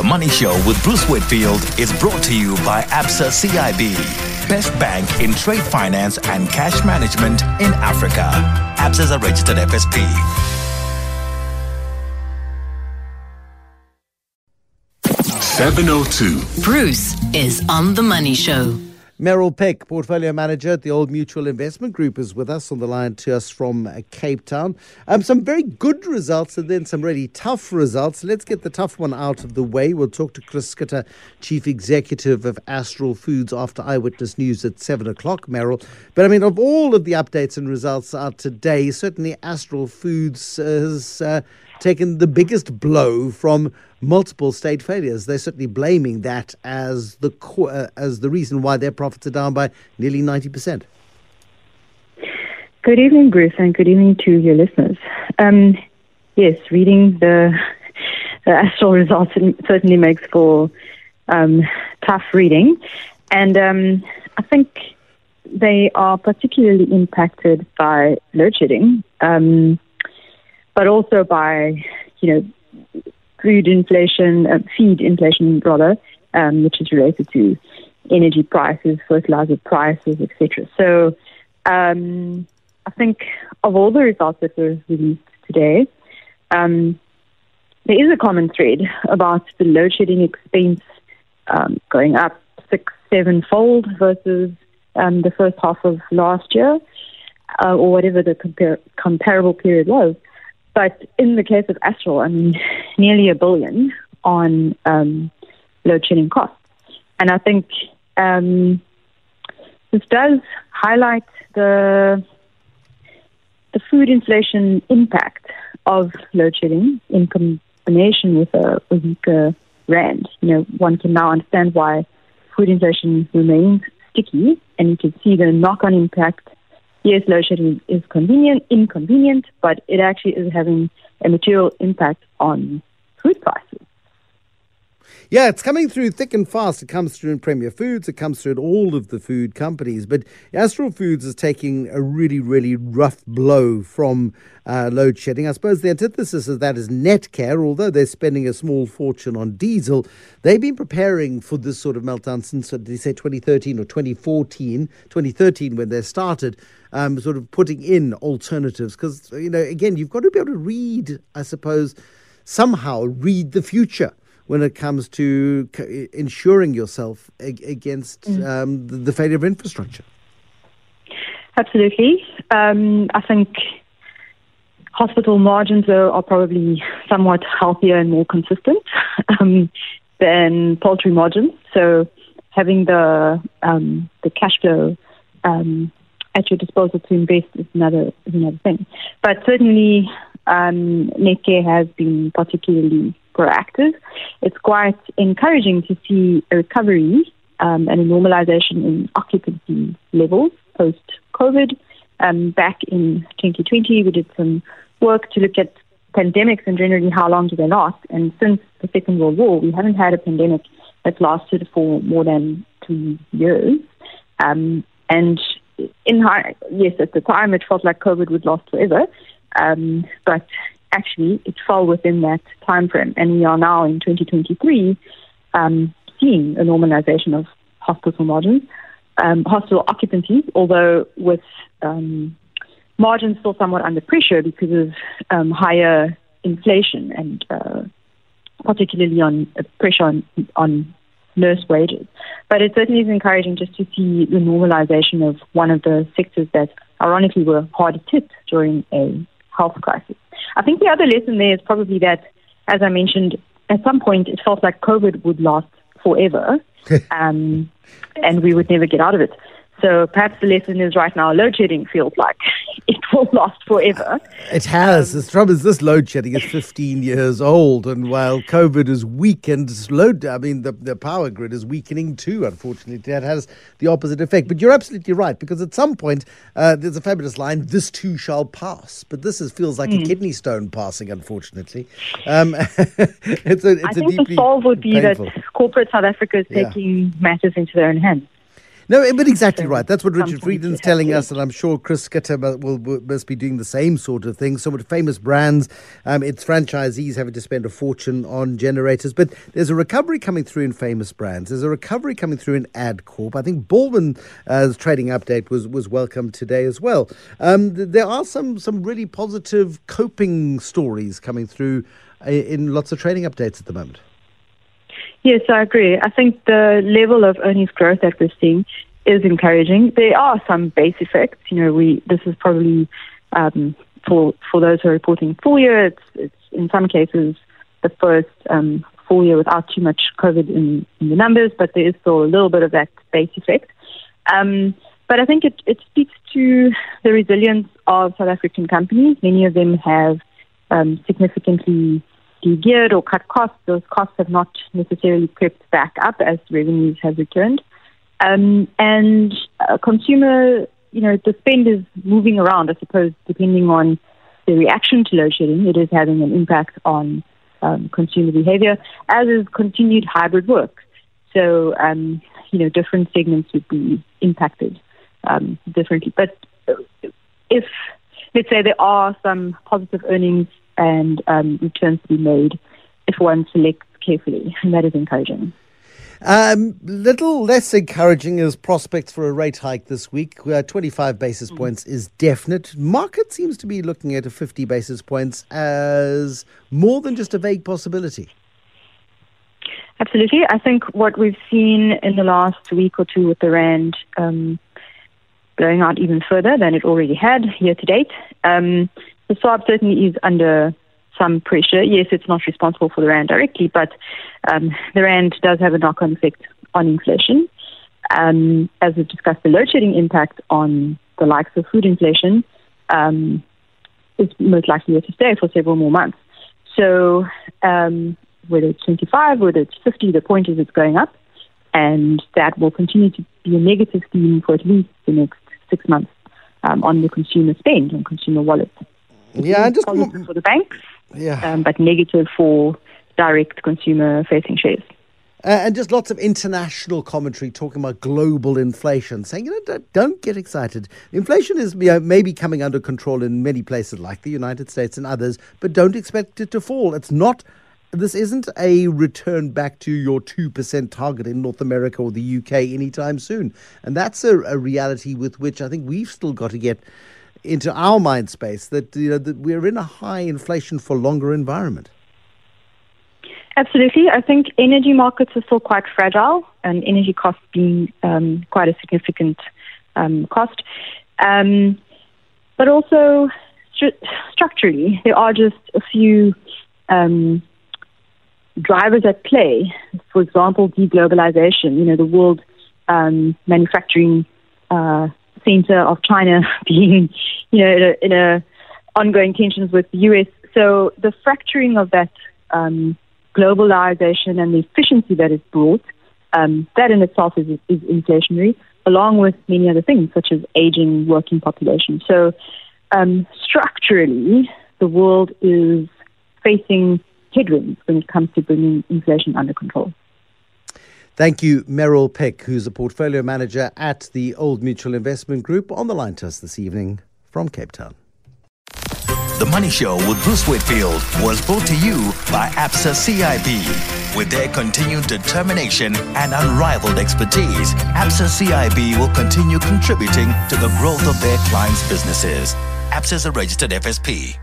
The Money Show with Bruce Whitfield is brought to you by ABSA CIB, best bank in trade finance and cash management in Africa. ABSA is a registered FSP. Seven oh two. Bruce is on The Money Show. Meryl Pick, Portfolio Manager at the Old Mutual Investment Group, is with us on the line to us from uh, Cape Town. Um, some very good results and then some really tough results. Let's get the tough one out of the way. We'll talk to Chris Schutte, Chief Executive of Astral Foods, after Eyewitness News at 7 o'clock, Meryl. But I mean, of all of the updates and results out today, certainly Astral Foods has uh, taken the biggest blow from multiple state failures. They're certainly blaming that as the uh, as the reason why their profits are down by nearly ninety percent. Good evening, Bruce, and good evening to your listeners. Um, yes, reading the, the Astral results certainly makes for um, tough reading, and um, I think they are particularly impacted by load shedding. Um, but also by, you know, food inflation, uh, feed inflation rather, um, which is related to energy prices, fertilizer prices, etc. So um, I think of all the results that were released today, um, there is a common thread about the load shedding expense um, going up six, seven fold versus um, the first half of last year, uh, or whatever the compar- comparable period was. But in the case of Astral, I mean, nearly a billion on um, load shedding costs. And I think um, this does highlight the the food inflation impact of load shedding in combination with a, a weaker rand. You know, one can now understand why food inflation remains sticky, and you can see the knock-on impact yes, load shedding is convenient, inconvenient, but it actually is having a material impact on food prices. Yeah, it's coming through thick and fast. It comes through in Premier Foods. It comes through at all of the food companies. But Astral Foods is taking a really, really rough blow from uh, load shedding. I suppose the antithesis of that is Netcare. Although they're spending a small fortune on diesel, they've been preparing for this sort of meltdown since, did they say 2013 or 2014? 2013 when they started. Um, sort of putting in alternatives because you know again you've got to be able to read I suppose somehow read the future when it comes to insuring yourself against mm. um, the, the, failure of infrastructure. Absolutely. Um, I think hospital margins are, are, probably somewhat healthier and more consistent um, than poultry margins. So having the um, the cash flow um, at your disposal to invest is another is another thing. But certainly, um, Netcare has been particularly proactive. It's quite encouraging to see a recovery um, and a normalization in occupancy levels post COVID. Um, back in 2020, we did some work to look at pandemics and generally how long do they last. And since the Second World War, we haven't had a pandemic that's lasted for more than two years. Um, and in high, yes, at the time it felt like COVID would last forever. Um, but actually it fell within that time frame. And we are now in 2023 um, seeing a normalization of hospital margins, um, hospital occupancy, although with um, margins still somewhat under pressure because of um, higher inflation and uh, particularly on uh, pressure on, on nurse wages. But it certainly is encouraging just to see the normalization of one of the sectors that ironically were hard hit during a health crisis. I think the other lesson there is probably that, as I mentioned, at some point it felt like COVID would last forever, um, and we would never get out of it. So perhaps the lesson is right now load shedding feels like will last forever. It has. Um, the trouble is this load shedding is 15 years old, and while COVID is weakened, load, I mean, the, the power grid is weakening too, unfortunately. That has the opposite effect. But you're absolutely right, because at some point, uh, there's a fabulous line, this too shall pass. But this is, feels like mm. a hmm. kidney stone passing, unfortunately. Um, it's a, it's I think the solve would be painful. that corporate South Africa is taking yeah. matters into their own hands. No, but exactly right. That's what Richard to telling us, and I'm sure Chris Schutte will, will, must be doing the same sort of thing. Some of the famous brands, um, it's franchisees having to spend a fortune on generators, but there's a recovery coming through in famous brands. There's a recovery coming through in AdCorp. I think Balwin's uh, trading update was was welcome today as well. Um, th- there are some some really positive coping stories coming through i- in lots of trading updates at the moment. Yes, I agree. I think the level of earnings growth that we're seeing is encouraging. There are some base effects. You know, we this is probably um, for for those who are reporting full year. It's it's in some cases the first um, full year without too much COVID in, in the numbers, but there is still a little bit of that base effect. Um, but I think it, it speaks to the resilience of South African companies. Many of them have um, significantly de-geared or cut costs. Those costs have not necessarily crept back up as revenues have returned. Um, and uh, consumer, you know, the spend is moving around, I suppose, depending on the reaction to load shedding. It is having an impact on um, consumer behavior, as is continued hybrid work. So, um, you know, different segments would be impacted um, differently. But uh, if, let's say, there are some positive earnings and um, returns to be made, if one selects carefully, and that is encouraging. Um, little less encouraging is prospects for a rate hike this week. Uh, 25 basis points is definite. Market seems to be looking at a 50 basis points as more than just a vague possibility. Absolutely. I think what we've seen in the last week or two with the Rand um, going out even further than it already had year to date, um, the SARB certainly is under some pressure. Yes, it's not responsible for the Rand directly, but um, the Rand does have a knock on effect on inflation. Um, as we've discussed, the load shedding impact on the likes of food inflation um, is most likely to stay for several more months. So, um, whether it's 25, whether it's 50, the point is it's going up, and that will continue to be a negative theme for at least the next six months um, on the consumer spend and consumer wallet. Yeah, just positive for the banks, yeah, um, but negative for direct consumer facing shares. Uh, and just lots of international commentary talking about global inflation, saying, you know, don't, don't get excited. Inflation is you know, maybe coming under control in many places like the United States and others, but don't expect it to fall. It's not. This isn't a return back to your 2% target in North America or the UK anytime soon. And that's a, a reality with which I think we've still got to get into our mind space that, you know, that we're in a high inflation for longer environment. Absolutely. I think energy markets are still quite fragile, and energy costs being um, quite a significant um, cost. Um, but also, stru- structurally, there are just a few um, drivers at play. For example, deglobalization. You know, the world um, manufacturing uh, center of China being, you know, in a, in a ongoing tensions with the U.S. So the fracturing of that um, globalization and the efficiency that is brought, um, that in itself is, is inflationary, along with many other things such as aging working population. So um, structurally, the world is facing headwinds when it comes to bringing inflation under control. Thank you, Meryl Pick, who's a portfolio manager at the Old Mutual Investment Group, on the line to us this evening from Cape Town. The Money Show with Bruce Whitfield was brought to you by ABSA CIB. With their continued determination and unrivaled expertise, ABSA CIB will continue contributing to the growth of their clients' businesses. ABSA is a registered FSP.